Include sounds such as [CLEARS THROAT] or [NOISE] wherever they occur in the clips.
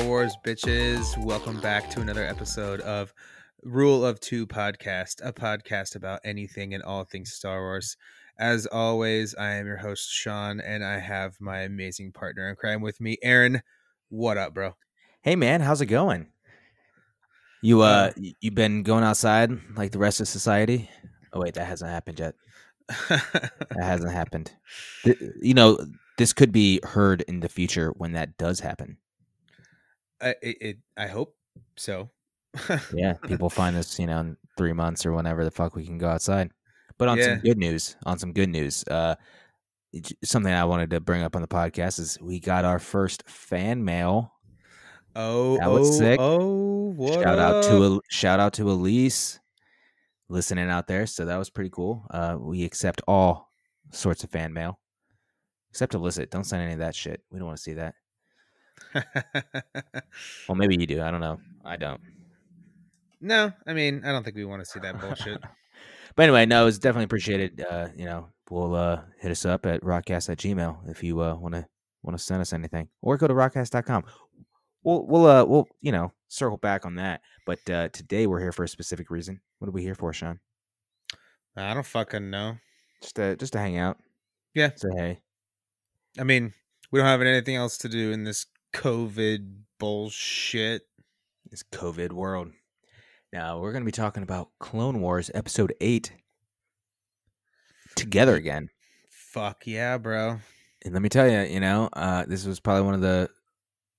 Star Wars bitches. Welcome back to another episode of Rule of Two podcast, a podcast about anything and all things Star Wars. As always, I am your host, Sean, and I have my amazing partner in crime with me, Aaron. What up, bro? Hey man, how's it going? You uh, Uh, you been going outside like the rest of society? Oh wait, that hasn't happened yet. [LAUGHS] That hasn't happened. You know, this could be heard in the future when that does happen. I, it, it, I hope so. Yeah, [LAUGHS] people find this, you know, in three months or whenever the fuck we can go outside. But on Yeah. some good news, on some good news, uh, something I wanted to bring up on the podcast is we got our first fan mail. Oh, That was oh, sick. oh, what shout out to shout out to Elise listening out there. So that was pretty cool. Uh, we accept all sorts of fan mail, except illicit. Don't send any of that shit. We don't want to see that. [LAUGHS] Well, maybe you do. I don't know. I don't. no, I mean, I don't think we want to see that bullshit. [LAUGHS] But anyway, no, it's definitely appreciated. Uh, you know, we'll uh, hit us up at rockcast at gmail if you uh, want to want to send us anything, or go to rockcast.com. We'll we'll uh we'll you know circle back on that. But uh, today we're here for a specific reason. What are we here for, Sean? I don't fucking know. Just to just to hang out. Yeah. Say hey. I mean, we don't have anything else to do in this COVID bullshit. this COVID world. Now we're going to be talking about Clone Wars Episode Eight together again. Fuck yeah, bro. And let me tell you, you know, uh, this was probably one of the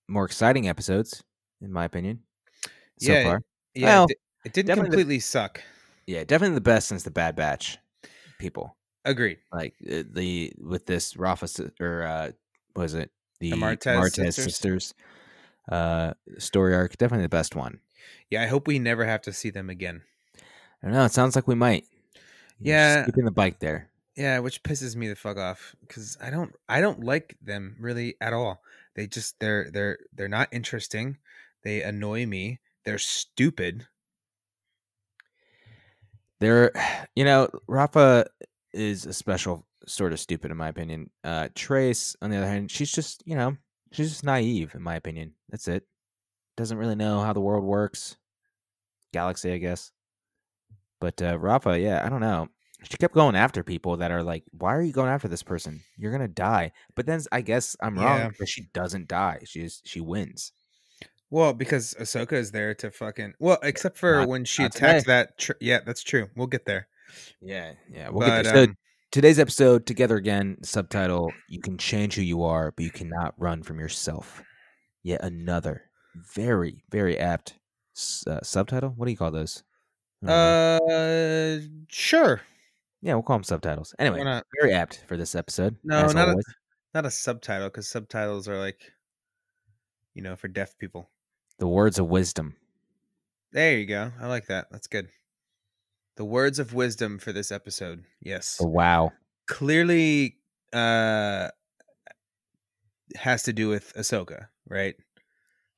more exciting episodes, in my opinion, so Yeah, far. Yeah, Well, it, it didn't definitely the- completely suck. Yeah, definitely the best since the Bad Batch. People Agreed. like uh, the with this Rafa or uh, was it the, Martez sisters? sisters uh, story arc? Definitely the best one. Yeah, I hope we never have to see them again. I don't know. It sounds like we might. You're Yeah. skipping the bike there. Yeah, which pisses me the fuck off because I don't I don't like them really at all. They just they're they're they're not interesting. They annoy me. They're stupid. There, [SIGHS] you know, Rafa is a special sort of stupid in my opinion. Uh, Trace, on the other hand, she's just, you know, she's just naive in my opinion. That's it. Doesn't really know how the world works. Galaxy, I guess. But uh, Rafa, yeah, I don't know. She kept going after people that are like, "Why are you going after this person? You're gonna die." But then I guess I'm wrong Yeah. because she doesn't die. She She's she wins. Well, because Ahsoka is there to fucking well, except for Not- when she attacks today. that. Tr- yeah, that's true. We'll get there. Yeah, yeah. We'll But, get there. So um, today's episode, together again, subtitle: You can change who you are, but you cannot run from yourself. Yet another very, very apt uh, subtitle. What do you call those? I don't know. Uh, sure. yeah, we'll call them subtitles. Anyway, very apt for this episode. No, not a- Not a subtitle because subtitles are like, you know, for deaf people. the words of wisdom. There you go. I like that. That's good. The words of wisdom for this episode. Yes. The wow. Clearly uh has to do with Ahsoka, right?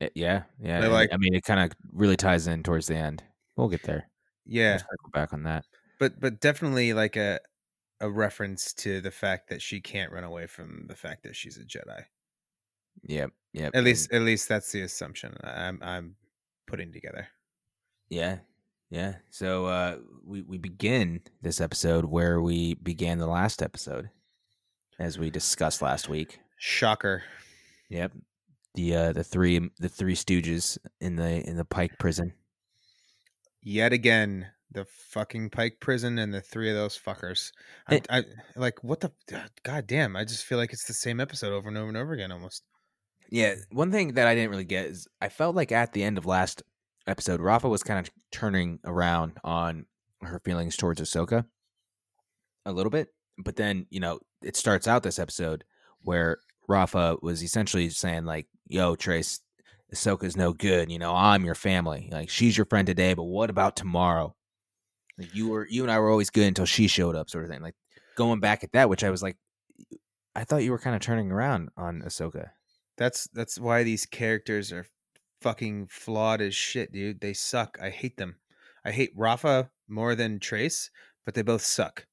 Eh, yeah, yeah. They're like- I mean, it kind of really ties in towards the end. We'll get there. Yeah. circle back on that. But but definitely like a a reference to the fact that she can't run away from the fact that she's a Jedi. Yep, yep. At and- least at least that's the assumption I'm I'm putting together. Yeah. Yeah. So uh we we begin this episode where we began the last episode as we discussed last week. Shocker. Yep. The uh the three the three stooges in the in the Pike prison. Yet again, the fucking Pike prison and the three of those fuckers. I, It- I like what the god damn. I just feel like it's the same episode over and over and over again almost. Yeah, one thing that I didn't really get is I felt like at the end of last episode, Rafa was kind of turning around on her feelings towards Ahsoka a little bit. But then, you know, it starts out this episode where Rafa was essentially saying, like, yo, Trace, Ahsoka's no good. You know, I'm your family. Like, she's your friend today, but what about tomorrow? Like, you were, you and I were always good until she showed up, sort of thing. Like, going back at that, which I was like, I thought you were kind of turning around on Ahsoka. That's that's why these characters are fucking flawed as shit, dude. They suck. I hate them. I hate Rafa more than Trace, but they both suck.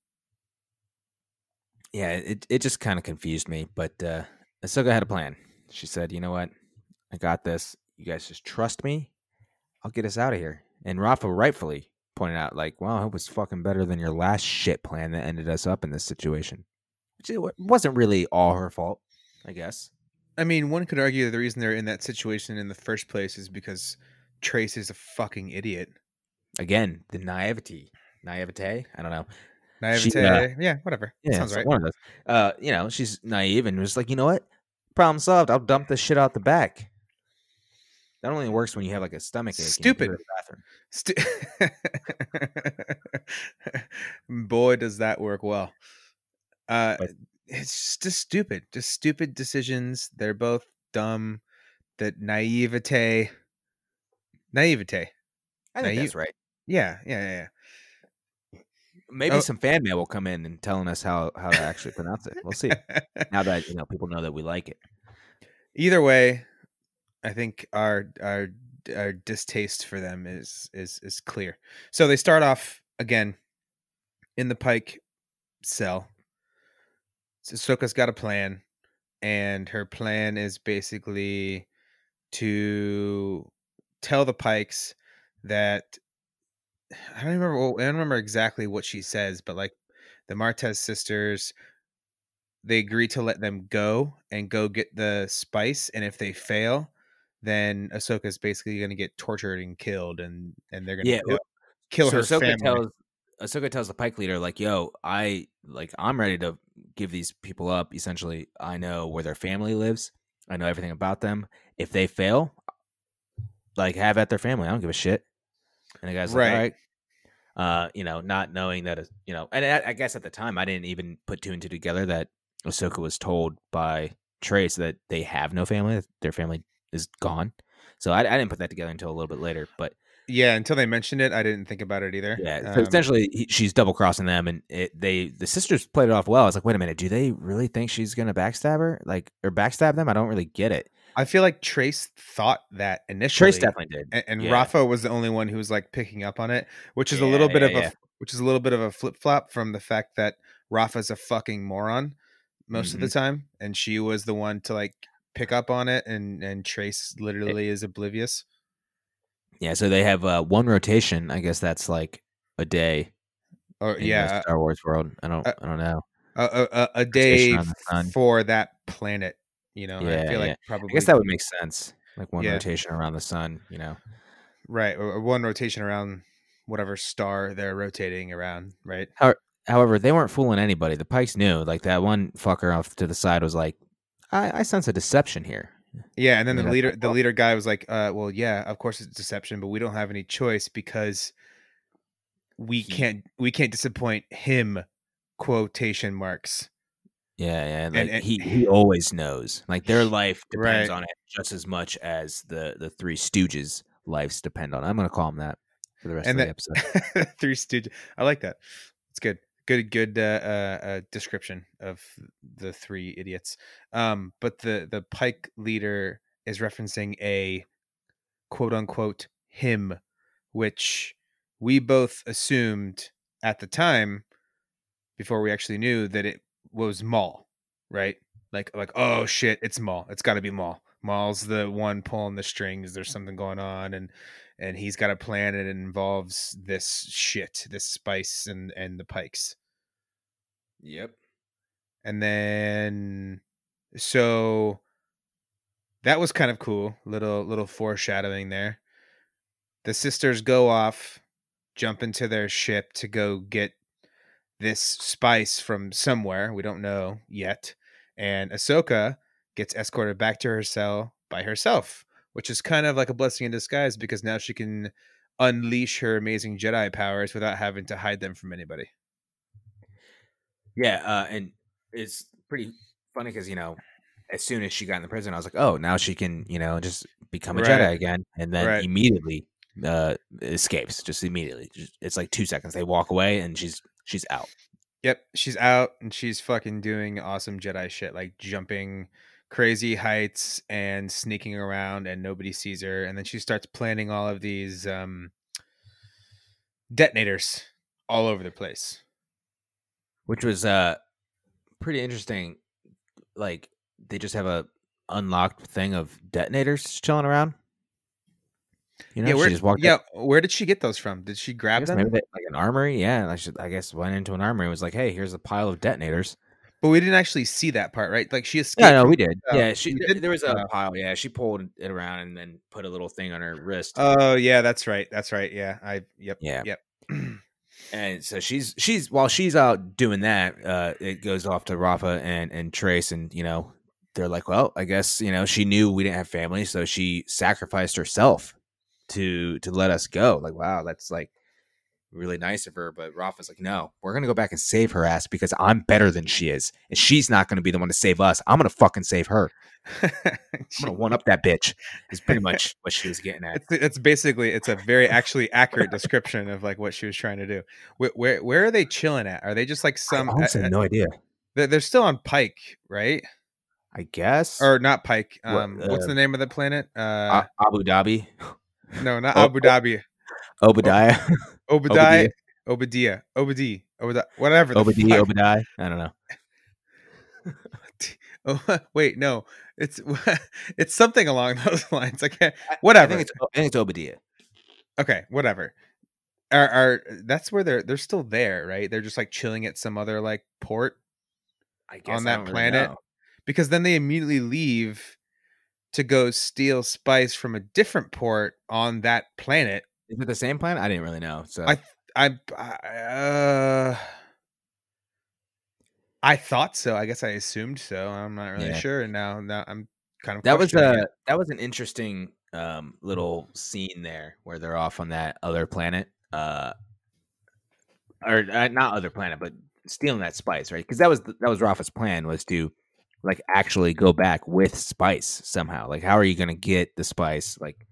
yeah, it it just kind of confused me. But uh, Ahsoka had a plan. She said, "You know what? I got this. you guys just trust me. I'll get us out of here. And Rafa rightfully pointed out, like, well, it was fucking better than your last shit plan that ended us up in this situation. Which it wasn't really all her fault, I guess. I mean, one could argue that the reason they're in that situation in the first place is because Trace is a fucking idiot. Again, the naivety. Naivete? I don't know. Naivete, She, uh, yeah, whatever. Yeah, Sounds right. one of those. Uh, you know, she's naive and was like, you know what? Problem solved. I'll dump this shit out the back. That only works when you have like a stomach ache. Stupid. bathroom. Stu- [LAUGHS] Boy, does that work well. Uh, it's just stupid. Just stupid decisions. They're both dumb. That naivete. Naivete. I think you- that's right. Yeah, yeah, yeah. Maybe Oh. some fan mail will come in and telling us how how to actually pronounce it. We'll see. [LAUGHS] Now that you know people know that we like it. Either way, I think our our our distaste for them is is is clear. So they start off again in the Pike cell. So Ahsoka's got a plan, and her plan is basically to tell the Pikes that [SIGHS] I don't remember. I don't remember exactly what she says, but like the Martez sisters, they agree to let them go and go get the spice, and if they fail, then Ahsoka's basically going to get tortured and killed, and and they're going to Yeah, kill, kill so her Ahsoka family. tells Ahsoka tells the Pike leader like, "Yo, I like I'm ready to give these people up. Essentially, I know where their family lives. I know everything about them. If they fail, like have at their family. I don't give a shit." And the guy's like, Right. "All right." Uh, you know, not knowing that, you know, and I, I guess at the time I didn't even put two and two together that Ahsoka was told by Trace that they have no family, that their family is gone. So I, I didn't put that together until a little bit later. But yeah, until they mentioned it, I didn't think about it either. yeah, Um, essentially he, she's double crossing them, and it, they the sisters played it off well. I was like, wait a minute, do they really think she's gonna backstab her, like or backstab them? I don't really get it. I feel like Trace thought that initially. Trace definitely did. and, and Yeah. Rafa was the only one who was like picking up on it, which is a little bit yeah, of a which is a little bit of a flip flop from the fact that Rafa's a fucking moron most of the Mm-hmm. time, and she was the one to like pick up on it, and and Trace literally is oblivious. Yeah, so they have uh, one rotation. I guess that's like a day. Or the yeah, Star Wars world. I don't. uh, I don't know. a, a, a, day around the sun. for that planet. You know, I Yeah, feel like probably I guess that would make sense. Like one Yeah. rotation around the sun. You know. right, or, or one rotation around whatever star they're rotating around. Right. However, they weren't fooling anybody. The Pikes knew. Like that one fucker off to the side was like, "I, I sense a deception here." Yeah, and then the leader, the leader guy was like, "Uh, well, yeah, of course it's deception, but we don't have any choice because we He- can't, we can't disappoint him." Quotation marks. Yeah, yeah. Like And- and- he he [LAUGHS] always knows. Like their [LAUGHS] life depends Right. on it just as much as the the three Stooges' lives depend on. it. I'm gonna call them that for the rest And of the that- episode. [LAUGHS] Three Stooges. I like that. It's good. Good, good uh, uh, uh, description of the three idiots. Um, but the the Pike leader is referencing a quote unquote him, which we both assumed at the time before we actually knew that it was Maul, right? Like like oh shit, it's Maul. It's got to be Maul. Maul's the one pulling the strings. There's something going on, and and he's got a plan, and it involves this shit, this spice, and and the Pikes. Yep. And then so that was kind of cool. Little little foreshadowing there. The sisters go off, jump into their ship to go get this spice from somewhere. We don't know yet. And Ahsoka gets escorted back to her cell by herself, which is kind of like a blessing in disguise because now she can unleash her amazing Jedi powers without having to hide them from anybody. Yeah, uh, and it's pretty funny because you know, as soon as she got in the prison, I was like, oh, now she can you know just become a Right. Jedi again, and then Right. immediately uh, escapes. Just immediately, it's like two seconds. They walk away, and she's she's out. Yep, she's out and she's fucking doing awesome Jedi shit, like jumping crazy heights and sneaking around, and nobody sees her. And then she starts planting all of these um, detonators all over the place. Which was uh pretty interesting. Like they just have a unlocked thing of detonators chilling around. You know, yeah, where, she just walked. yeah, up- where did she get those from? Did she grab them? maybe they- like an armory. Yeah, I, should, I guess went into an armory and was like, "Hey, here's a pile of detonators." But we didn't actually see that part, right? Like she escaped. Yeah, no, we did. Oh, yeah, she there- did? there was a pile. Yeah, she pulled it around and then put a little thing on her wrist. Oh yeah, that's right. That's right. Yeah, I. Yep. yeah, Yep. [CLEARS THROAT] and so she's she's while she's out doing that, uh, it goes off to Rafa and and Trace, and you know they're like, well, I guess you know she knew we didn't have family, so she sacrificed herself to to let us go. Like, wow, that's like really nice of her. But Rafa's like, no, we're gonna go back and save her ass because I'm better than she is, and she's not gonna be the one to save us. I'm gonna fucking save her. [LAUGHS] I'm gonna one up that bitch. Is pretty much what she was getting at. it's, it's basically it's a very actually accurate description of like what she was trying to do. Where where, where are they chilling at? Are they just like some? I honestly uh, have no idea. they're, they're still on Pike, right? I guess Or not Pike? What, Um, what's uh, the name of the planet? Uh, Abu Dhabi, no, not oh, Abu Dhabi. Obadiah, [LAUGHS] Obadiah. Obadiah. Obadiah. Obadiah. Whatever. Obadiah. Obadiah. I don't know. Oh, [LAUGHS] wait, no. It's [LAUGHS] it's something along those [LAUGHS] lines. I can't. I Whatever. think it's I think it's Obadiah. okay, whatever. Are, are that's where they're they're still there, right? They're just like chilling at some other like port I guess on that don't really planet because then they immediately leave to go steal spice from a different port on that planet. Is it the same planet? I didn't really know. So I I, I uh I thought so. I guess I assumed so. I'm not really Yeah. sure. And now now I'm kind of that was a that was an interesting um, little scene there where they're off on that other planet, uh, or uh, not other planet, but stealing that spice, right? Because that was that was Rafa's plan was to like actually go back with spice somehow. Like, how are you going to get the spice? Like,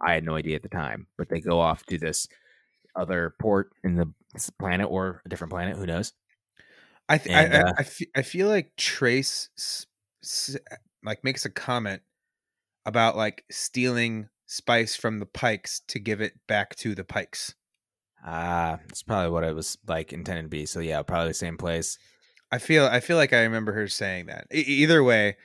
I had no idea at the time, but they go off to this other port in the planet or a different planet. Who knows? I th- And, I, I, uh, I, fe- I feel like Trace s- s- like makes a comment about like stealing spice from the Pikes to give it back to the Pikes. Ah, that's probably what it was like intended to be. So yeah, probably the same place. I feel I feel like I remember her saying that. E- either way,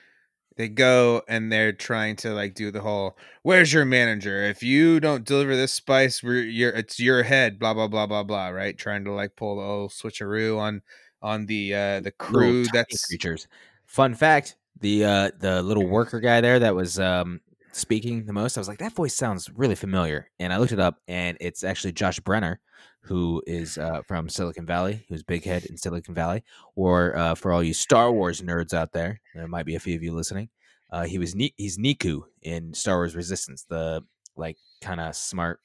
they go and they're trying to like do the whole "Where's your manager? If you don't deliver this spice, we're you're it's your head." Blah blah blah blah blah. Right? Trying to like pull the old switcheroo on on the uh the crew. That's creatures. Fun fact: the uh the little worker guy there that was um speaking the most, I was like, that voice sounds really familiar, and I looked it up, and it's actually Josh Brener, who is uh from Silicon Valley, who's Big Head in Silicon Valley, or uh, for all you Star Wars nerds out there, there might be a few of you listening. Uh, he was Ni- he's Neeku in Star Wars Resistance, the like kind of smart,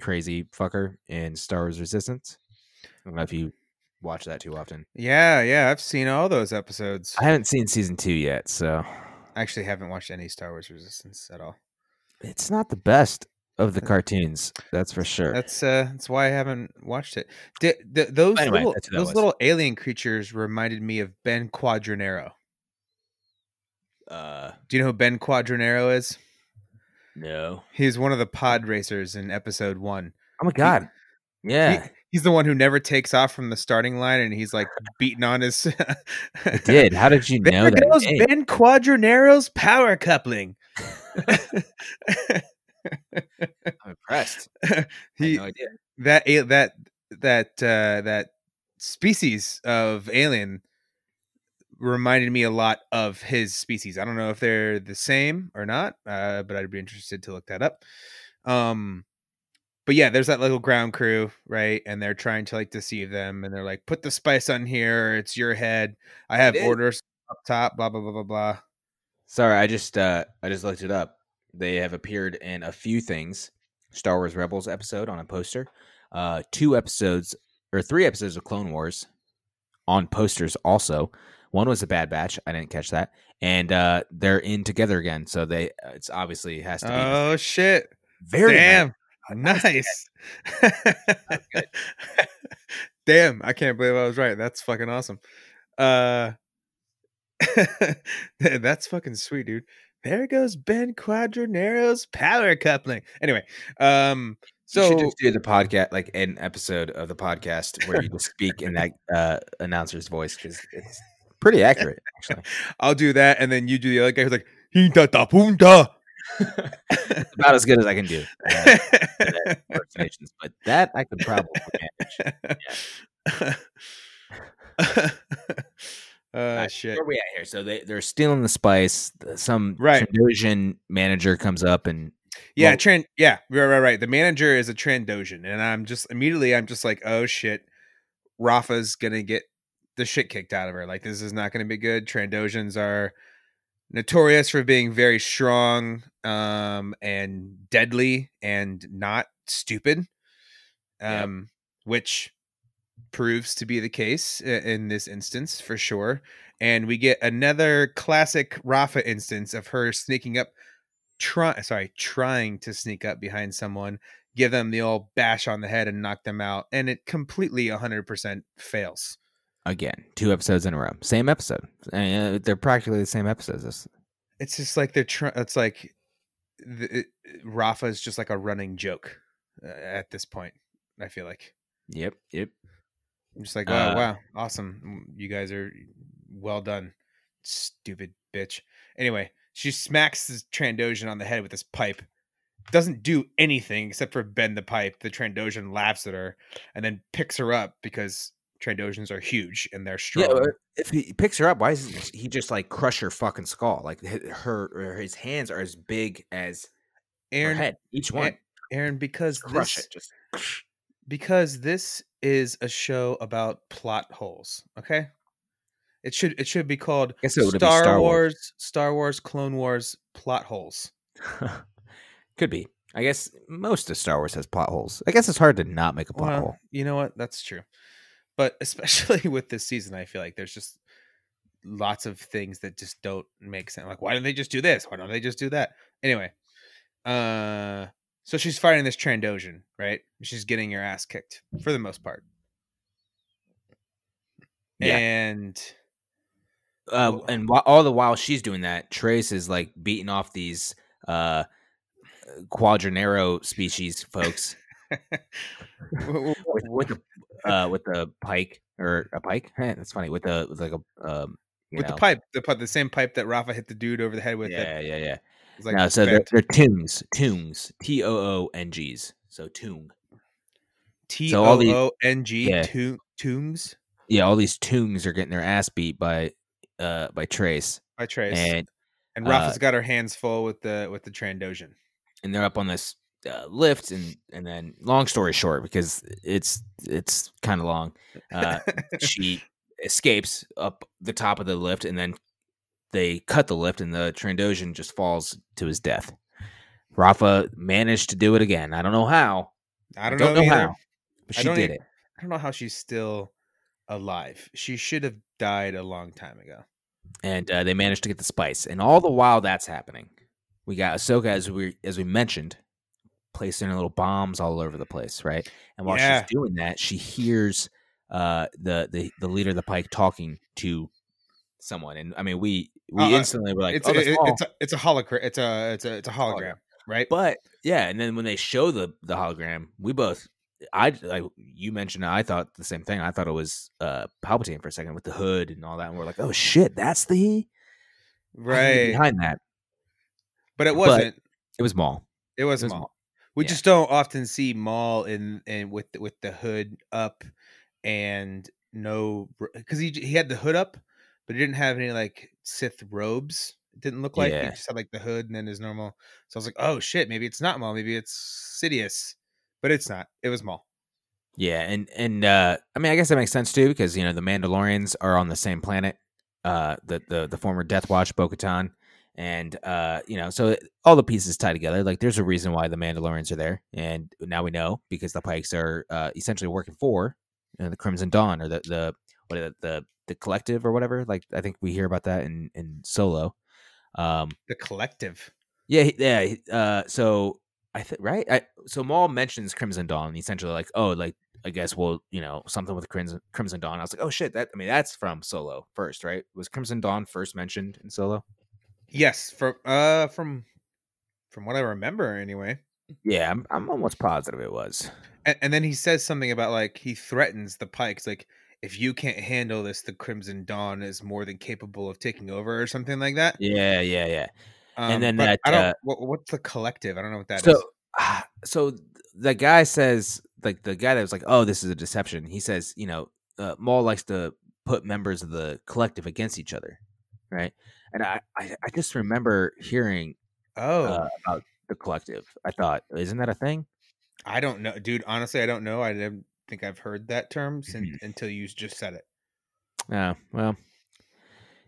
crazy fucker in Star Wars Resistance. I don't know if you watch that too often. yeah yeah. I've seen all those episodes. I haven't seen season two yet, so I actually haven't watched any Star Wars Resistance at all. it's not the best of the cartoons. That's for sure. That's uh that's why I haven't watched it. Di- th- those Anyway, little, that's who that those was. little alien creatures reminded me of Ben Quadinaros. uh, Do you know who Ben Quadinaros is? no. He's one of the pod racers in episode one. Oh my god. Yeah, He's the one who never takes off from the starting line, and he's like [LAUGHS] beating on his. [LAUGHS] Did. How did you know There that? goes name? Ben Quadinaros' power coupling. [LAUGHS] I'm impressed. He no idea. that that that uh, that species of alien reminded me a lot of his species. I don't know if they're the same or not, uh, but I'd be interested to look that up. Um, but yeah, there's that little ground crew, right? And they're trying to like deceive them, and they're like, "Put the spice on here. It's your head. I have orders up top." Blah blah blah blah blah. Sorry, I just uh, I just looked it up. They have appeared in a few things. Star Wars Rebels episode on a poster. Uh, two episodes or three episodes of Clone Wars on posters. Also, one was a Bad Batch. I didn't catch that, and uh, they're in together again. So they uh, it's obviously has to be Oh shit! very. Damn. Nice. Nice. [LAUGHS] Damn, I can't believe I was right. That's fucking awesome. Uh [LAUGHS] that's fucking sweet, dude. There goes Ben Quadinaros' power coupling. Anyway, um you should so just do the podcast, like an episode of the podcast where you just speak in that uh, announcer's voice because it's pretty accurate, actually. [LAUGHS] I'll do that and then you do the other guy who's like Hinta ta punta. [LAUGHS] About as good as I can do. uh, impersonations, [LAUGHS] but that I could probably manage. [LAUGHS] uh, Alright, shit. Where we at here? So they they're stealing the spice. Some Right. Trandoshan manager comes up and Yeah, Well- Tran. Yeah, right, right, right. The manager is a Trandoshan, and I'm just immediately, I'm just like, oh shit, Rafa's gonna get the shit kicked out of her. Like this is not gonna be good. Trandoshans are notorious for being very strong, um, and deadly, and not stupid. Um, which proves to be the case in this instance for sure. And we get another classic Rafa instance of her sneaking up, try sorry, trying to sneak up behind someone, give them the old bash on the head and knock them out, and it completely 100% fails. Again two episodes in a row. Same episode. Uh, they're practically the same episodes. It's just like they're trying. It's like the, it, Rafa is just like a running joke uh, at this point. I feel like Yep. Yep. I'm just like, wow, Uh, wow, awesome. Mm, You guys are well done, stupid bitch. Anyway, she smacks this Trandoshan on the head with this pipe. Doesn't do anything except for bend the pipe. The Trandoshan laughs at her and then picks her up because Trandoshans are huge and they're strong. Yeah, if he picks her up, why is he just like crush her fucking skull? Like her, his hands are as big as her Aaron, head, each one. Aaron, because crush this, it. Just because this is a show about plot holes. Okay, it should it should be called guess it would be Star, Star Wars. Wars, Star Wars, Clone Wars plot holes. [LAUGHS] Could be. I guess most of Star Wars has plot holes. I guess it's hard to not make a plot Well, hole. you know what? That's true. But especially [LAUGHS] with this season, I feel like there's just lots of things that just don't make sense. Like, why don't they just do this? Why don't they just do that? Anyway, uh, so she's fighting this Trandoshan, right? She's getting her ass kicked for the most part. Yeah. And Uh, and while, all the while she's doing that, Trace is like beating off these uh, Quadinaros species folks [LAUGHS] with, with the uh, with the pike or a pike. [LAUGHS] That's funny with the with like a um, with the pipe, the the same pipe that Rafa hit the dude over the head with. Yeah, It yeah, yeah. like no, so they're, they're toons, toons, T O O N G's. So toon. T O O N G. Toons Yeah, all these toons are getting their ass beat by uh by Trace, by Trace. and And uh, Rafa's got her hands full with the with the Trandoshan. and they're up on this uh, lift, and and then long story short, because it's it's kind of long, uh, [LAUGHS] she escapes up the top of the lift, and then they cut the lift, and the Trandoshan just falls to his death. Rafa managed to do it again. I don't know how. I don't, don't know, know how, but she did it. I don't know how she's still alive. She should have died a long time ago. and uh, they managed to get the spice. And all the while that's happening, we got Ahsoka as we as we mentioned, placing her little bombs all over the place, right? And while Yeah. she's doing that, she hears uh, the the the leader of the Pike talking to someone, and I mean we we Uh, instantly were like, it's oh, a, it's a it's a hologram. It's a it's a it's a hologram, right? But yeah, and then when they show the the hologram, we both. I like you mentioned. I thought the same thing. I thought it was uh Palpatine for a second with the hood and all that, and we're like, "Oh shit, that's the he." I can get right. behind that. But it wasn't. It was Maul. it was it was Maul. Maul. We Yeah. just don't often see Maul in and with the- with the hood up and no because he he had the hood up, but he didn't have any like Sith robes. It didn't look like he just had like the hood and then his normal. So I was like, oh shit, maybe it's not Maul, maybe it's Sidious, but it's not. It was Maul. Yeah, and and uh I mean I guess that makes sense too because you know the Mandalorians are on the same planet, uh the the the former Death Watch Bo-Katan, and uh you know so all the pieces tie together. Like there's a reason why the Mandalorians are there, and now we know because the Pikes are uh essentially working for you know, the Crimson Dawn or the the what it, the the collective or whatever. Like I think we hear about that in in Solo. Um, The collective. yeah, yeah. Uh, so I think right. I, so Maul mentions Crimson Dawn, essentially like, oh, like I guess well, you know, something with Crimson Crimson Dawn. I was like, oh shit, that I mean that's from Solo first, right? Was Crimson Dawn first mentioned in Solo? Yes, from uh from from what I remember anyway. Yeah, I'm I'm almost positive it was. And, and then he says something about like he threatens the Pikes, like if you can't handle this, the Crimson Dawn is more than capable of taking over, or something like that. Yeah, yeah, yeah. Um, then that, I don't. uh, what, what's the collective? I don't know what that is. so ah, so the guy says like the guy that was like oh this is a deception he says you know uh, maul likes to put members of the collective against each other right and i i, I just remember hearing Oh, uh, about the collective i thought isn't that a thing I don't know, dude. Honestly, I don't know. I didn't think I've heard that term since, Mhm. until you just said it. yeah well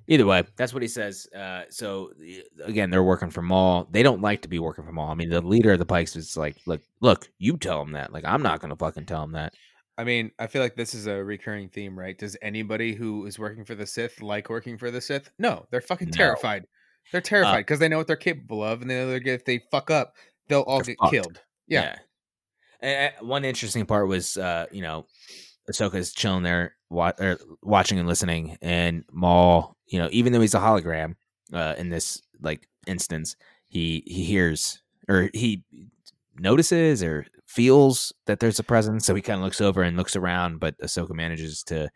either way that's what he says uh so again they're working for maul they don't like to be working for maul i mean the leader of the pikes is like look look you tell him that like i'm not gonna fucking tell him that I mean, I feel like this is a recurring theme, right? Does anybody who is working for the Sith like working for the Sith? No, they're fucking No. terrified. They're terrified because they know what they're capable of, and they know they're, if they fuck up, they'll all get fucked. killed. Yeah. And, uh, one interesting part was, uh, you know, Ahsoka's chilling there, wa- or watching and listening, and Maul, you know, even though he's a hologram, uh, in this like instance, he he hears or he notices or feels that there's a presence, so he kind of looks over and looks around, but Ahsoka manages to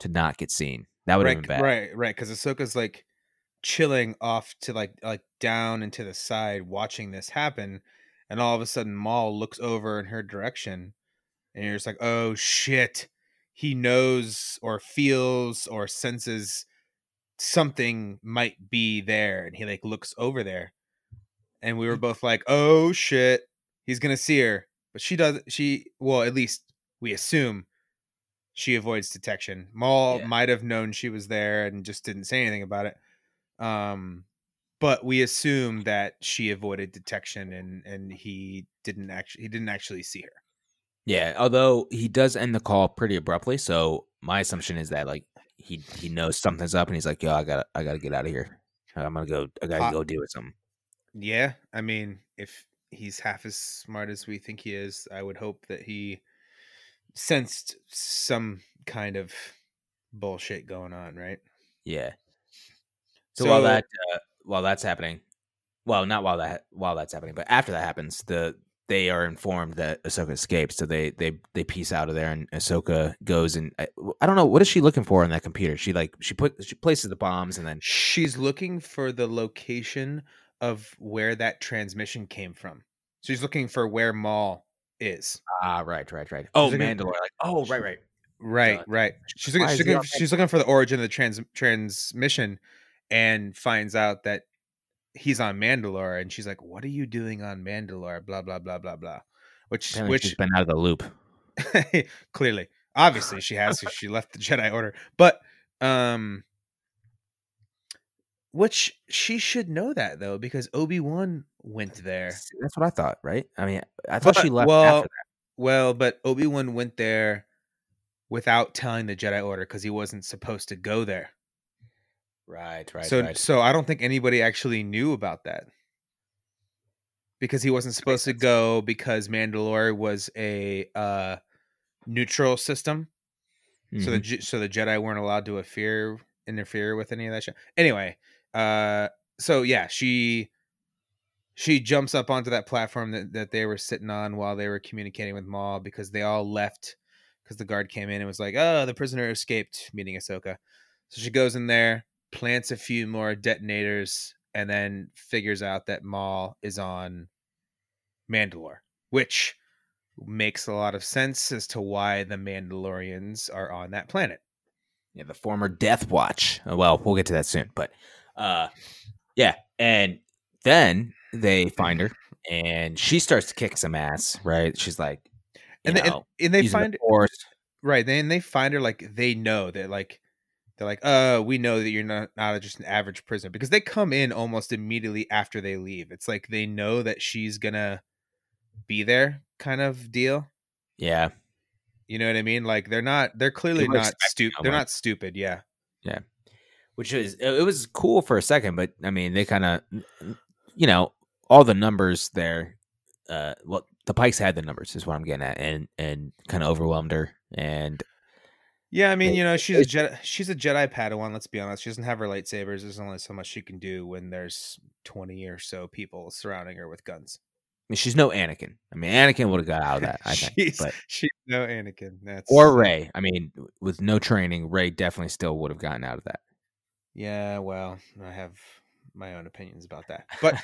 to not get seen. That would have right, been bad. right, right. Because Ahsoka's like chilling off to like like down and to the side, watching this happen, and all of a sudden Maul looks over in her direction, and you're just like, oh shit, he knows or feels or senses something might be there, and he like looks over there, and we were mm. both like, oh shit, he's gonna see her, but she does. She well, at least we assume she avoids detection. Maul Yeah. might have known she was there and just didn't say anything about it. Um, but we assume that she avoided detection and and he didn't actually he didn't actually see her. Yeah, although he does end the call pretty abruptly, so my assumption is that like he he knows something's up, and he's like, "Yo, I gotta I gotta get out of here. I'm gonna go. I gotta Uh, go deal with something." Yeah, I mean, if he's half as smart as we think he is, I would hope that he sensed some kind of bullshit going on, right? Yeah. So, while that uh, while that's happening, well, not while that while that's happening, but after that happens, the they are informed that Ahsoka escaped, so they they they piece out of there, and Ahsoka goes and I, I don't know what is she looking for on that computer. She like she put she places the bombs and then she's looking for the location of where that transmission came from. So she's looking for where Maul is. ah right right right oh Mandalore like oh right right Right, right. She's looking, she's, looking, she's looking for the origin of the trans transmission and finds out that he's on Mandalore and she's like, "What are you doing on Mandalore?" blah blah blah blah blah. Which Apparently which she's been out of the loop. [LAUGHS] clearly obviously she has. she left the Jedi Order. But um which she should know that though because Obi-Wan went there. That's what I thought, right? I mean, I thought she But- left well, after that. Well, but Obi Wan went there without telling the Jedi Order because he wasn't supposed to go there. Right, right, so, right. so I don't think anybody actually knew about that because he wasn't supposed to go because Mandalore was a uh, neutral system. So the Mhm. So the Jedi weren't allowed to interfere interfere with any of that shit. Anyway, uh, so yeah, she she jumps up onto that platform that, that they were sitting on while they were communicating with Maul because they all left because the guard came in and was like, "Oh, the prisoner escaped," meaning Ahsoka. So she goes in there, plants a few more detonators, and then figures out that Maul is on Mandalore, which makes a lot of sense as to why the Mandalorians are on that planet. yeah, the former Death Watch. Well, we'll get to that soon, but uh, yeah, and then they find her, and she starts to kick some ass. Right? She's like, And they, and, and they the find Force. right then they find her like they know that like they're like uh we know that you're not not just an average prisoner because they come in almost immediately after they leave it's like they know that she's gonna be there kind of deal Yeah, you know what i mean like they're not they're clearly were not stupid they're not stupid yeah. yeah which is it was cool for a second, but I mean, they kind of, you know, all the numbers there. Uh, well, the Pikes had the numbers, is what I'm getting at, and and kind of overwhelmed her, and yeah i mean you know she's a jedi she's a jedi padawan let's be honest she doesn't have her lightsabers there's only so much she can do when there's 20 or so people surrounding her with guns I mean, she's no Anakin. I mean, Anakin would have got out of that, I think, [LAUGHS] she's, but she's no anakin that's or Rey. I mean, with no training, Rey definitely still would have gotten out of that. Yeah, well, I have my own opinions about that. But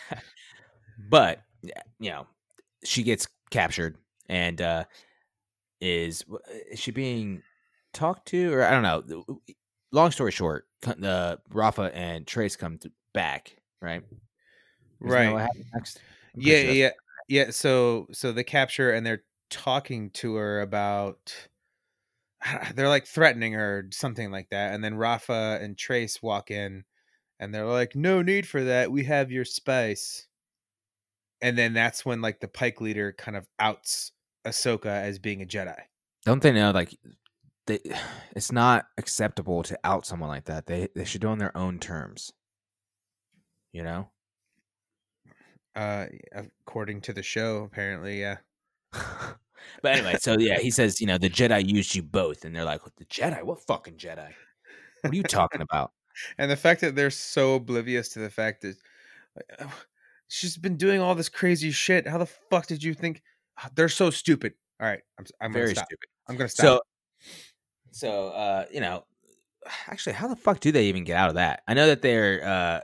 [LAUGHS] but you know, she gets captured and uh is is she being talked to or I don't know. Long story short, the Rafa and Trace come to back, right? Isn't right, what happens next? Yeah, sure yeah, yeah. So so they capture and they're talking to her about. [SIGHS] They're like threatening her, something like that, and then Rafa and Trace walk in, and they're like, "No need for that. We have your spice." And then that's when like the Pike leader kind of outs Ahsoka as being a Jedi. Don't they know like they, [SIGHS] it's not acceptable to out someone like that. They they should do on their own terms. You know? Uh, according to the show, apparently, yeah. [LAUGHS] [LAUGHS] but anyway, so yeah, he says, you know, the Jedi used you both, and they're like, "The Jedi? What fucking Jedi? What are you talking about?" And the fact that they're so oblivious to the fact that like, "Oh, she's been doing all this crazy shit. How the fuck did you think? Ah, They're so stupid. All right, I'm, I'm gonna Very stupid. I'm gonna So, stop. so uh, you know, actually, how the fuck do they even get out of that? I know that they're, uh,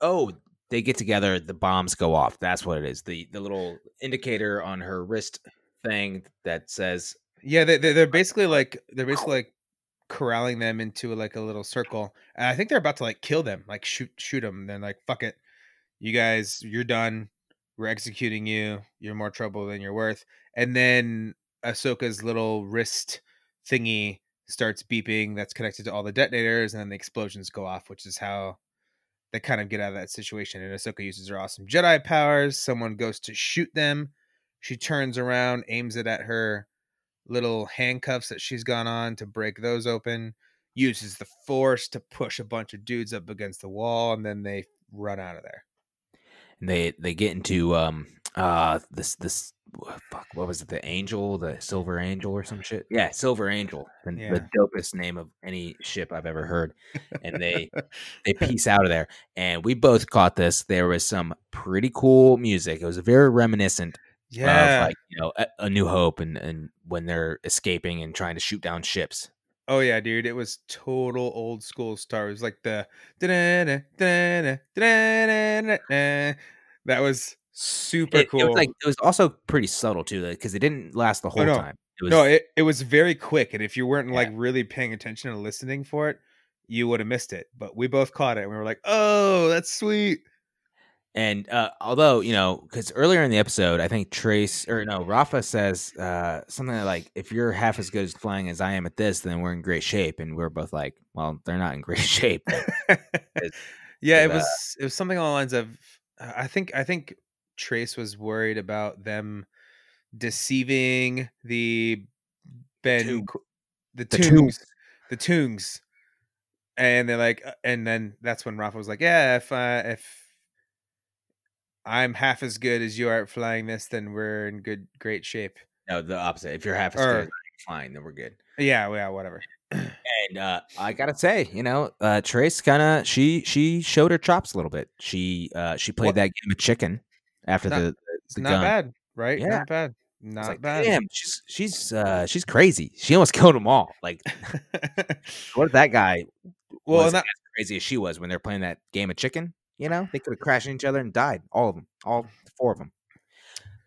oh, they get together, the bombs go off. That's what it is. The the little indicator on her wrist thing that says yeah, they, they, they're basically like they're basically like corralling them into like a little circle, and I think they're about to like kill them, like shoot shoot them. Then like fuck it, you guys, you're done. We're executing you. You're more trouble than you're worth. And then Ahsoka's little wrist thingy starts beeping. That's connected to all the detonators, and then the explosions go off, which is how they kind of get out of that situation. And Ahsoka uses her awesome Jedi powers. Someone goes to shoot them. She turns around, aims it at her little handcuffs that she's gone on to break those open. Uses the force to push a bunch of dudes up against the wall, and then they run out of there. and they they get into um uh this this fuck what was it the angel the silver angel or some shit yeah silver angel and Yeah. the dopest name of any ship i've ever heard and they [LAUGHS] they piece out of there and we both caught this there was some pretty cool music it was very reminiscent Yeah. of like you know a, a new hope and and when they're escaping and trying to shoot down ships Oh yeah, dude, it was total old school Star Wars, like the da-da-da, da-da-da, da-da-da, da-da. that was super it, cool. it was like it was also pretty subtle too because it didn't last the whole no. time it was no, it, it was very quick, and if you weren't Yeah. like really paying attention and listening for it, you would have missed it. But we both caught it, and we were like, "Oh, that's sweet." And uh, although you know, because earlier in the episode, I think Trace or no, Rafa says uh, something like, "If you're half as good as flying as I am at this, then we're in great shape." And we're both like, "Well, they're not in great [LAUGHS] shape." [LAUGHS] yeah, it uh, was it was something along the lines of uh, I think I think Trace was worried about them deceiving the Ben Toon- the Toons the Toons and they're like uh, and then that's when Rafa was like yeah if uh, if I'm half as good as you are at flying this then we're in good great shape no, the opposite. If you're half as Or- good as I am flying, then we're good. yeah yeah whatever [CLEARS THROAT] And uh, I gotta say, you know, uh, Trace kind of she she showed her chops a little bit. She uh, she played Well- that game of chicken after Not- the the not gun. bad right Yeah. not bad not like, bad damn, she's she's uh, she's crazy. She almost [LAUGHS] killed them all. Like, [LAUGHS] what if that guy well was that, as crazy as she was when they're playing that game of chicken. You know, they could have crashed into each other and died, all of them, all four of them.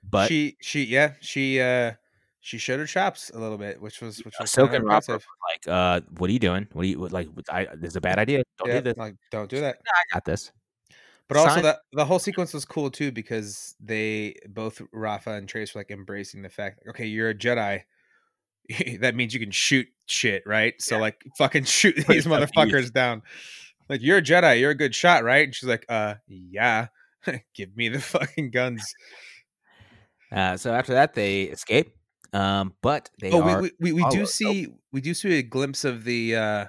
But she she yeah she uh she showed her chops a little bit which was which was Ahsoka and like, uh, "What are you doing? What are you like? I, this is a bad idea. Don't Yeah, do this. like don't do that I got this." But also Sign- that the whole sequence was cool too because they both Rafa and Trace were like embracing the fact, like, okay, you're a Jedi. [LAUGHS] that means you can shoot shit, right? So Yeah. like fucking [LAUGHS] shoot these it up to motherfuckers down. Like you're a Jedi, you're a good shot, right? And she's like, uh, yeah. [LAUGHS] Give me the fucking guns. Uh, so after that, they escape. Um, but they oh, are we, we, we, we do followed. Oh. see we do see a glimpse of the uh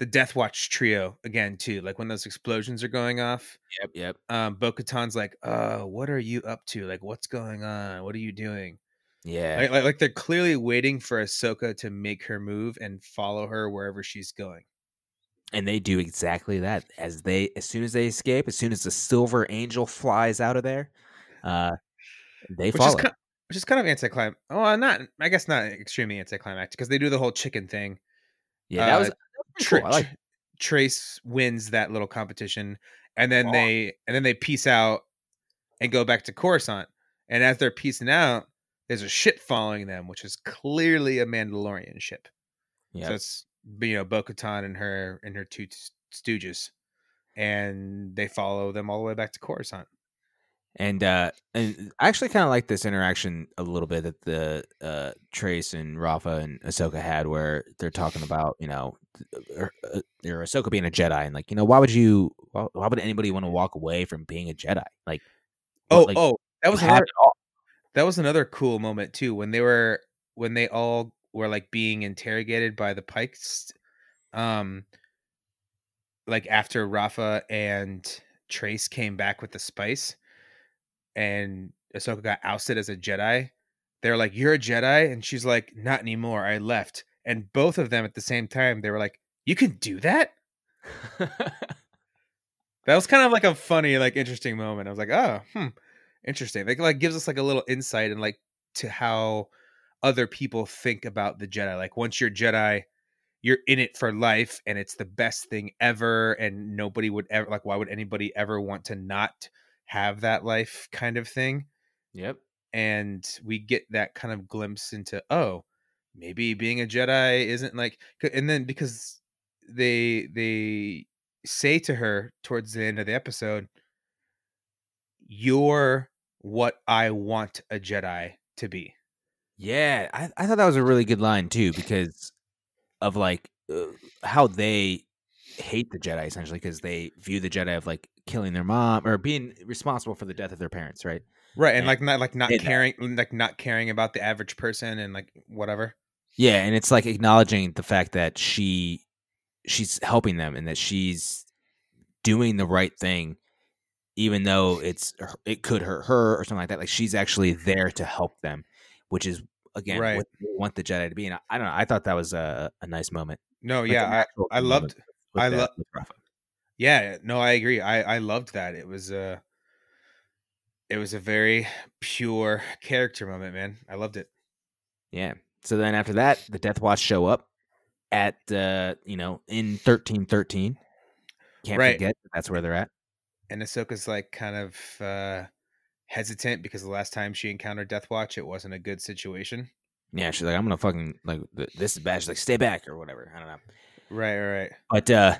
the Death Watch trio again too. Like when those explosions are going off. yep, yep. um Bo Katan's like, uh, what are you up to? Like, what's going on? What are you doing? Yeah, Like, like, like they're clearly waiting for Ahsoka to make her move and follow her wherever she's going. and they do exactly that. As they, as soon as they escape, as soon as the silver angel flies out of there, uh, they Which follow. is kind, which is kind of anticlimactic. Oh, not I guess not extremely anticlimactic because they do the whole chicken thing. yeah, that uh, was, that was pretty Tra- cool. Like. Trace wins that little competition, and then they and then they peace out and go back to Coruscant. And as they're piecing out, there's a ship following them, which is clearly a Mandalorian ship. Yeah. So it's you know Bo-Katan and her and her two stooges, and they follow them all the way back to Coruscant. And uh and I actually kind of like this interaction a little bit that the uh Trace and Rafa and Ahsoka had where they're talking about, you know, or, uh, or Ahsoka being a Jedi and like, you know, why would you why, why would anybody want to walk away from being a Jedi? Like Oh, like, oh, that was another, that was another cool moment too when they were when they all were like being interrogated by the Pikes, um, like after Rafa and Trace came back with the spice, and Ahsoka got ousted as a Jedi. They're like, "You're a Jedi," and she's like, "Not anymore. I left." And both of them at the same time, they were like, "You can do that." [LAUGHS] That was kind of like a funny, like interesting moment. I was like, "Oh, hmm, interesting." Like, like gives us like a little insight and like to how other people think about the Jedi. Like, once you're Jedi, you're in it for life, and it's the best thing ever. And nobody would ever like. Why would anybody ever want to not have that life? Kind of thing. yep. and we get that kind of glimpse into oh maybe being a jedi isn't like, and then because they they say to her towards the end of the episode you're what i want a jedi to be Yeah, I, I thought that was a really good line too because of like uh, how they hate the Jedi essentially because they view the Jedi of like killing their mom or being responsible for the death of their parents, right? right and And like not like not hate that. caring like not caring about the average person and like whatever Yeah, and it's like acknowledging the fact that she she's helping them and that she's doing the right thing even though it's it could hurt her or something like that. Like she's actually mm-hmm. there to help them, which is again Right. what they want the Jedi to be. And I, I don't know, I thought that was a, a nice moment. no Like yeah I, I loved with I the- lo- yeah no i agree i i loved that it was uh it was a very pure character moment man i loved it Yeah. So then after that, the Death Watch show up at uh, you know, in thirteen thirteen. Can't Right. forget that's where they're at. and Ahsoka's like kind of uh hesitant because the last time she encountered Death Watch, it wasn't a good situation. Yeah, she's like, I'm gonna fucking like this is bad. She's like, stay back or whatever. I don't know. Right, right, right. But uh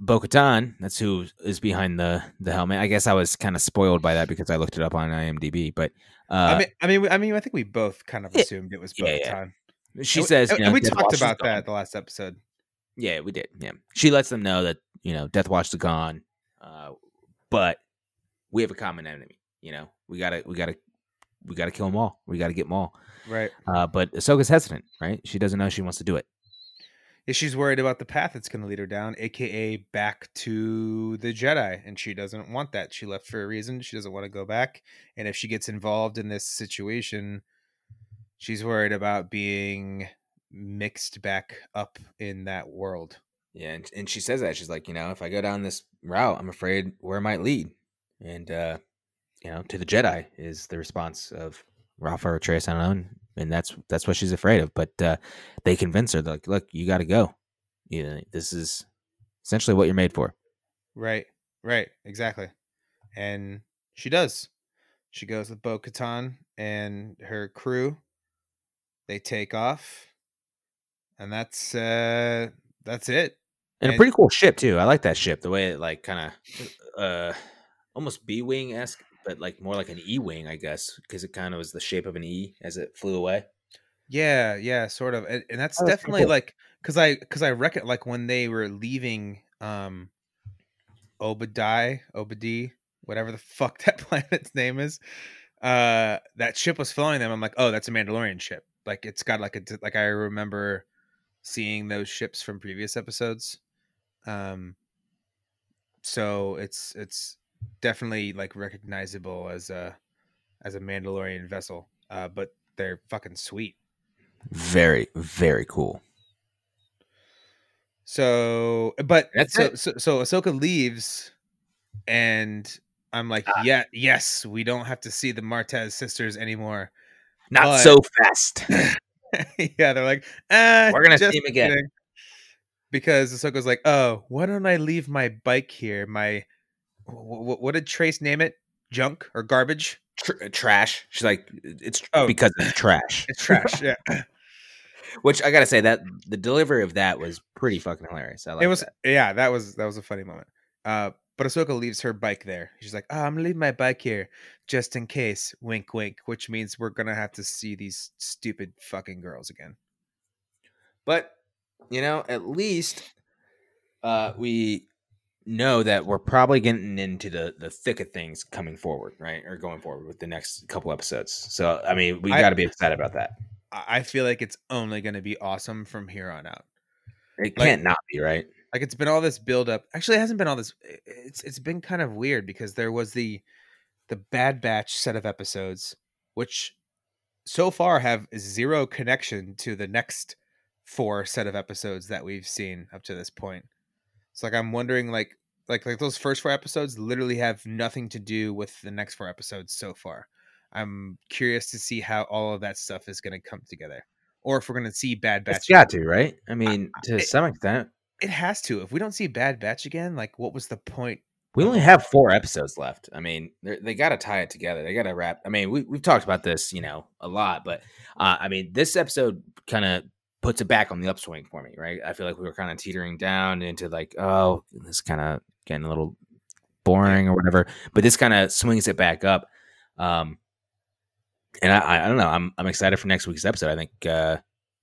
Bo Katan, that's who is behind the the helmet. I guess I was kind of spoiled by that because I looked it up on IMDb. But uh I mean, I mean, I mean, I think we both kind of assumed it was Yeah, yeah. She And says, and, you and we Death talked Watch about that the last episode. Yeah, we did. Yeah, she lets them know that you know Death Watch is gone, uh, but we have a common enemy. You know, we gotta, we gotta, we gotta kill them all. We gotta get them all. Right. Uh, but Ahsoka's hesitant, right? She doesn't know she wants to do it. Yeah, she's worried about the path it's going to lead her down, aka back to the Jedi, and she doesn't want that. She left for a reason. She doesn't want to go back, and if she gets involved in this situation, she's worried about being mixed back up in that world. Yeah, and, and she says that she's like, you know, if I go down this route, I'm afraid where it might lead, and uh, you know, to the Jedi is the response of Rafa or Trace. I don't know, and, that's that's what she's afraid of. But uh, they convince her, they're like, look, you got to go. You know, this is essentially what you're made for. Right, right, exactly. And she does. She goes with Bo Katan and her crew. They take off, and that's uh that's it. And, And- a pretty cool ship too. I like that ship. The way it like kind of uh almost B wing esque, but like more like an E wing, I guess, because it kind of was the shape of an E as it flew away. Yeah, yeah, sort of. And, and that's Oh, definitely cool. like cuz I cuz I reckon like when they were leaving um Oba Diah, Obadi, whatever the fuck [LAUGHS] that planet's name is. Uh that ship was following them. I'm like, "Oh, that's a Mandalorian ship." Like it's got like a d- like I remember seeing those ships from previous episodes. Um so it's it's definitely like recognizable as a as a Mandalorian vessel. Uh but they're fucking sweet. Very, very cool. So, but That's so, it. so so Ahsoka leaves, and I'm like, Ah. yeah, yes, we don't have to see the Martez sisters anymore. Not But- so fast. [LAUGHS] yeah, they're like, ah, We're gonna see him again. kidding." because Ahsoka's like, "Oh, why don't I leave my bike here? My what, what did Trace name it? Junk or garbage? Tr- trash. She's like, it's Oh. because it's trash. It's trash." yeah, [LAUGHS] Which I gotta say that the delivery of that was pretty fucking hilarious. I like it was. that. Yeah, that was that was a funny moment. Uh, but Ahsoka leaves her bike there. She's like, "Oh, I'm gonna leave my bike here just in case." Wink, wink. Which means we're gonna have to see these stupid fucking girls again. But you know, at least uh, we know that we're probably getting into the the thick of things coming forward, right? Or going forward with the next couple episodes. So I mean, we got to be excited about that. I feel like it's only gonna be awesome from here on out. It Like- can't not be right. like it's been all this build up actually it hasn't been all this it's it's been kind of weird because there was the the bad batch set of episodes which so far have zero connection to the next four set of episodes that we've seen up to this point it's like i'm wondering like like like those first four episodes literally have nothing to do with the next four episodes so far i'm curious to see how all of that stuff is going to come together or if we're going to see bad batch It's got to, right? I mean, to it- some extent, it has to. If we don't see Bad Batch again, like what was the point? we only have four episodes left. I mean, they got to tie it together. They got to wrap. I mean, we we've talked about this, you know, a lot, but uh, I mean, this episode kind of puts it back on the upswing for me, right? I feel like we were kind of teetering down into like, oh, this kind of getting a little boring or whatever, but this kind of swings it back up. Um, and I, I, don't know. I'm I'm excited for next week's episode. I think uh,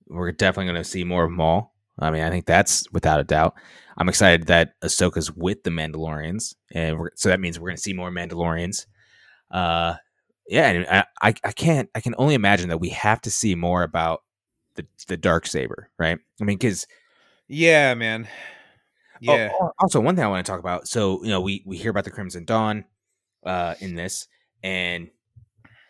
we're definitely going to see more of Maul. I mean, I think that's without a doubt. I'm excited that Ahsoka's with the Mandalorians, and we're, so that means we're going to see more Mandalorians. Uh, yeah, I, I, I can't, I can only imagine that we have to see more about the the dark saber, right? I mean, because Yeah, man. Yeah. also one thing I want to talk about. So you know, we we hear about the Crimson Dawn uh, in this, and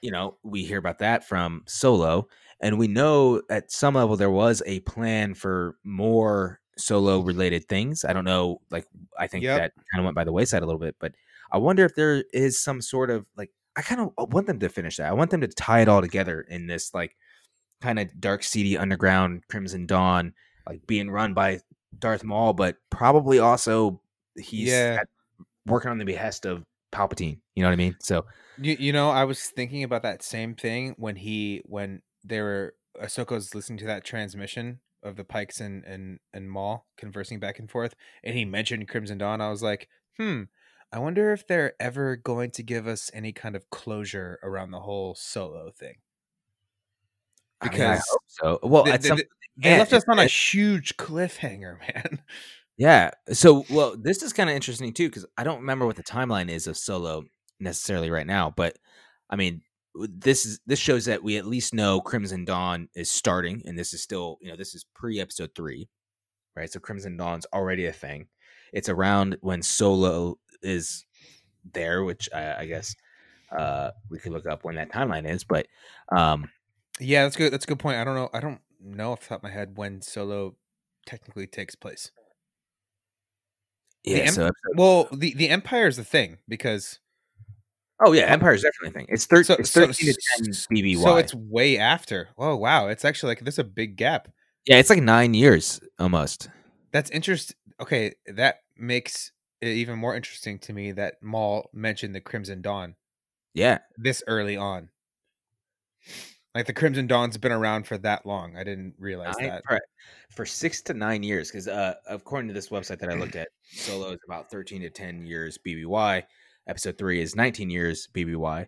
you know, we hear about that from Solo, and we know at some level there was a plan for more Solo related things. I don't know, like I think Yep. that kind of went by the wayside a little bit, but I wonder if there is some sort of like I kind of want them to finish that. I want them to tie it all together in this like kind of dark, seedy underground Crimson Dawn, like being run by Darth Maul, but probably also he's Yeah. at- working on the behest of Palpatine. You know what I mean? So You, you know, I was thinking about that same thing when he when they were Ahsoka's listening to that transmission of the Pikes and and and Maul conversing back and forth, and he mentioned Crimson Dawn. I was like, hmm, I wonder if they're ever going to give us any kind of closure around the whole Solo thing. I mean, I Because hope so. Well, they, some, they- left us on a huge cliffhanger, [LAUGHS] man. Yeah. So, well, this is kind of interesting too because I don't remember what the timeline is of Solo necessarily right now, but I mean, this is this shows that we at least know Crimson Dawn is starting, and this is still, you know, this is pre episode three, right? So Crimson Dawn's already a thing. It's around when Solo is there, which I, I guess uh we could look up when that timeline is, but um Yeah, that's good. That's a good point. I don't know. I don't know off the top of my head when Solo technically takes place. yeah. em- so Well, the the Empire is the thing because oh yeah, Empire is definitely a thing. It's, thir- So- it's so- to ten BBY. so it's way after. Oh wow, it's actually like there's a big gap. yeah, it's like nine years almost. That's interesting. Okay, that makes it even more interesting to me that Maul mentioned the Crimson Dawn Yeah. this early on. Like the Crimson Dawn's been around for that long. I didn't realize Nine- that. for, for six to nine years, because uh, according to this website that I looked at, [CLEARS THROAT] Solo is about thirteen to ten years BBY. Episode three is nineteen years BBY,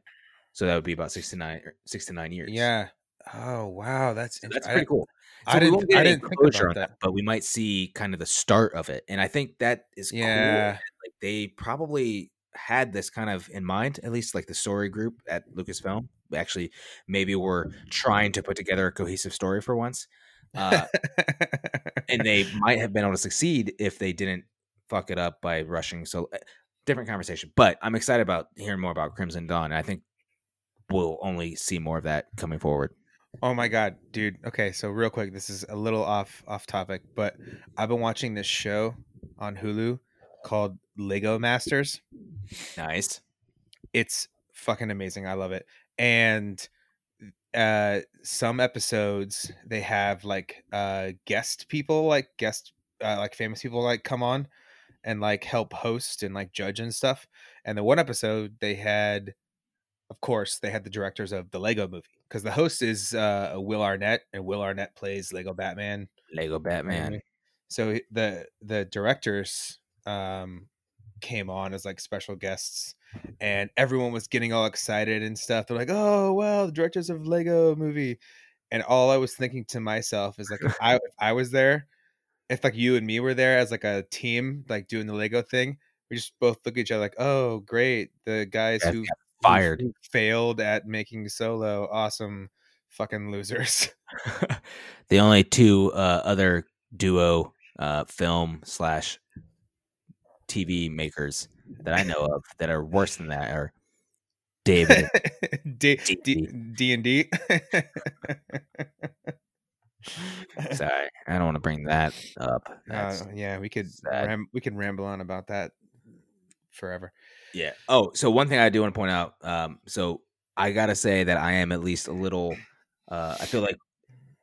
so that would be about six to nine, six to nine years. Yeah. Oh wow, that's So that's I- pretty cool. I, So we didn't. I didn't think about that. that, but we might see kind of the start of it, and I think that is cool. Yeah. Like they probably had this kind of in mind, at least like the story group at Lucasfilm. Actually, maybe we're trying to put together a cohesive story for once. Uh, and they [LAUGHS] might have been able to succeed if they didn't fuck it up by rushing. So, uh, different conversation. But I'm excited about hearing more about Crimson Dawn. And I think we'll only see more of that coming forward. Oh my god, dude. Okay, so real quick, this is a little off off topic, but I've been watching this show on Hulu called Lego Masters. Nice. It's fucking amazing. I love it. And uh some episodes they have like uh guest people, like guest uh, like famous people like come on and like help host and like judge and stuff. And the one episode they had, of course, they had the directors of the Lego Movie because the host is uh, Will Arnett, and Will Arnett plays Lego Batman. Lego Batman. So the the directors um, came on as like special guests, and everyone was getting all excited and stuff. They're like, "Oh, well, the directors of Lego Movie," and all I was thinking to myself is like, if I if I was there, if like you and me were there as like a team, like doing the Lego thing, we just both look at each other like, "Oh, great, the guys who- fired. who failed at making Solo, awesome, fucking losers." [LAUGHS] the only two uh, other duo uh, film slash TV makers that I know of that are worse than that are David. [LAUGHS] D D- D and D. [LAUGHS] Sorry, [LAUGHS] I don't want to bring that up. Uh, yeah, we could ram- we can ramble on about that forever. yeah. Oh, so one thing I do want to point out. Um, so I gotta say that I am at least a little. Uh, I feel like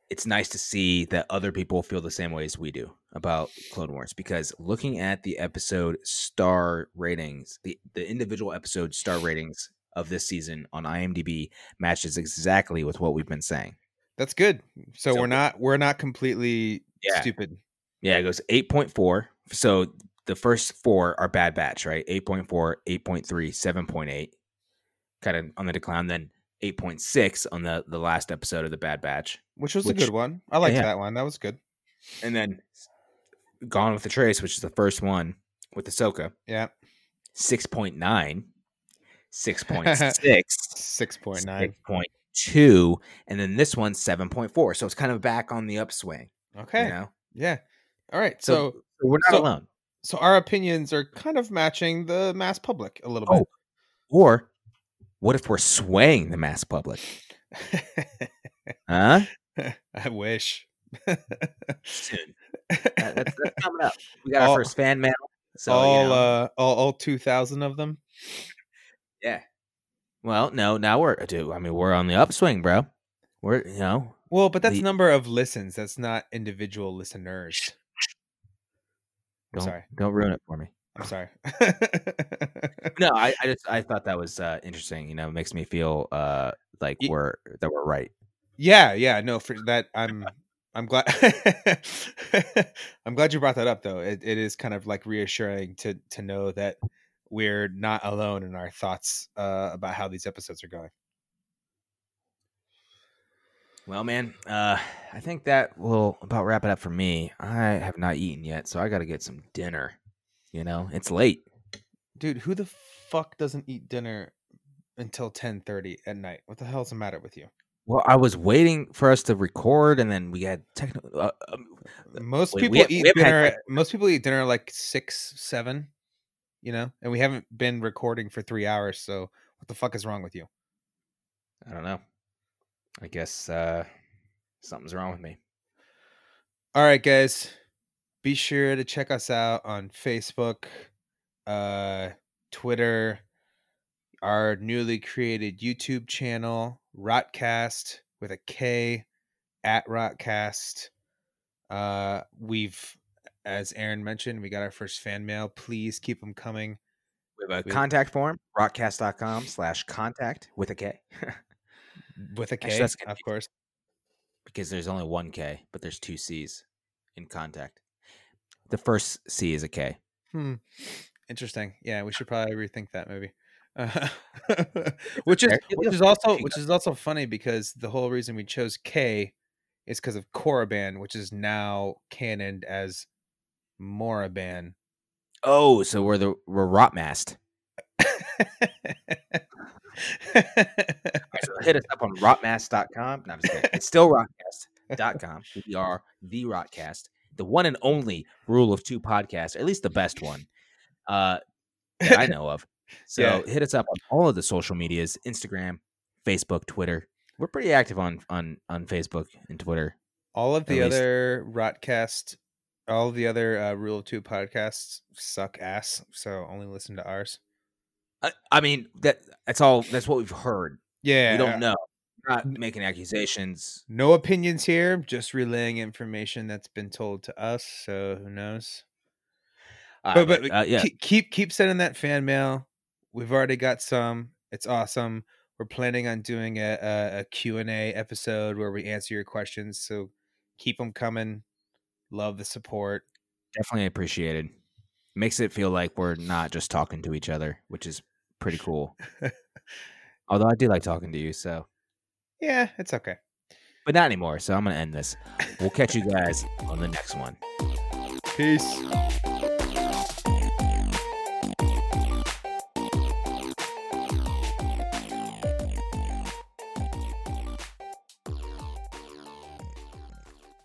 it's nice to see that other people feel the same way as we do about Clone Wars because looking at the episode star ratings, the the individual episode star ratings of this season on IMDb matches exactly with what we've been saying. That's good. So, So- we're not we're not completely Yeah. stupid. Yeah, it goes 8.4. So the first four are Bad Batch, right? 8.4, 8.3, 7.8, kind of on the decline. Then 8.6 on the, the last episode of the Bad Batch. Which was Which- a good one. I liked yeah. that one. That was good. And then Gone with the Trace, which is the first one with Ahsoka, Yeah. 6.9, 6.6, Six point nine. [LAUGHS] 6.2, and then this one's 7.4. So it's kind of back on the upswing. Okay. You know? Yeah. All right. So, So we're not so- alone. so our opinions are kind of matching the mass public a little Oh. Or what if we're swaying the mass public? Huh? [LAUGHS] I wish. Soon. That- that's, that's [LAUGHS] coming up. We got our first fan mail. So all you know, uh all, all 2000 of them. yeah. Well, no, now we're dude, I mean, we're on the upswing, bro. We're you know, Well, but that's The- number of listens. That's not individual listeners. Don't sorry. don't ruin it for me. I'm sorry. [LAUGHS] No, I, I just I thought that was uh, interesting. You know, it makes me feel uh like we're that we're right. yeah, yeah, no, for that [LAUGHS] I'm I'm glad [LAUGHS] I'm glad you brought that up though. It it is kind of like reassuring to to know that we're not alone in our thoughts uh about how these episodes are going. Well, man, uh, I think that will about wrap it up for me. I have not eaten yet, so I got to get some dinner. You know, it's late. Dude, who the fuck doesn't eat dinner until 10:30 at night? What the hell's the matter with you? Well, I was waiting for us to record, and then we had technical. Uh, um, Most Wait, people have- eat haven't had dinner. Most people eat dinner like six, seven. You know, and we haven't been recording for three hours. So what the fuck is wrong with you? I don't know. I guess uh, something's wrong with me. All right, guys, be sure to check us out on Facebook, uh, Twitter, our newly created YouTube channel, Rotcast with a K at Rotcast. Uh, we've, as Aaron mentioned, we got our first fan mail. Please keep them coming. We have a We- contact form, rotcast.com slash contact with a K. With a [LAUGHS] K, Actually, of course. because there's only one K, but there's two C's in contact. The first C is a K. Hmm. Interesting. Yeah, we should probably rethink that movie. [LAUGHS] Uh, which is which is also which is also funny because the whole reason we chose K is because of Korriban, which is now canoned as Moraband. Oh, so we're the we're Rotmast. So hit us up on [LAUGHS] rotmast.com. No, I'm just kidding. It's still rotcast.com. We are the Rotcast, the one and only Rule of Two podcast, at least the best one uh, that I know of. [LAUGHS] So Yeah. hit us up on all of the social medias: Instagram, Facebook, Twitter. We're pretty active on on on Facebook and Twitter. all of the least- other Rotcast, all of the other uh, Rule of Two podcasts suck ass. So only listen to ours. I, I mean that that's all. That's what we've heard. Yeah, we don't know. Not making accusations. No opinions here, just relaying information that's been told to us. So who knows? Uh, but but uh, yeah, keep, keep keep sending that fan mail. We've already got some. It's awesome. We're planning on doing a, a, a Q&A episode where we answer your questions. So keep them coming. Love the support. definitely appreciated. Makes it feel like we're not just talking to each other, which is pretty cool. [LAUGHS] Although I do like talking to you, so yeah, it's okay. but not anymore. So I'm gonna end this. We'll catch you [LAUGHS] guys on the next one. Peace.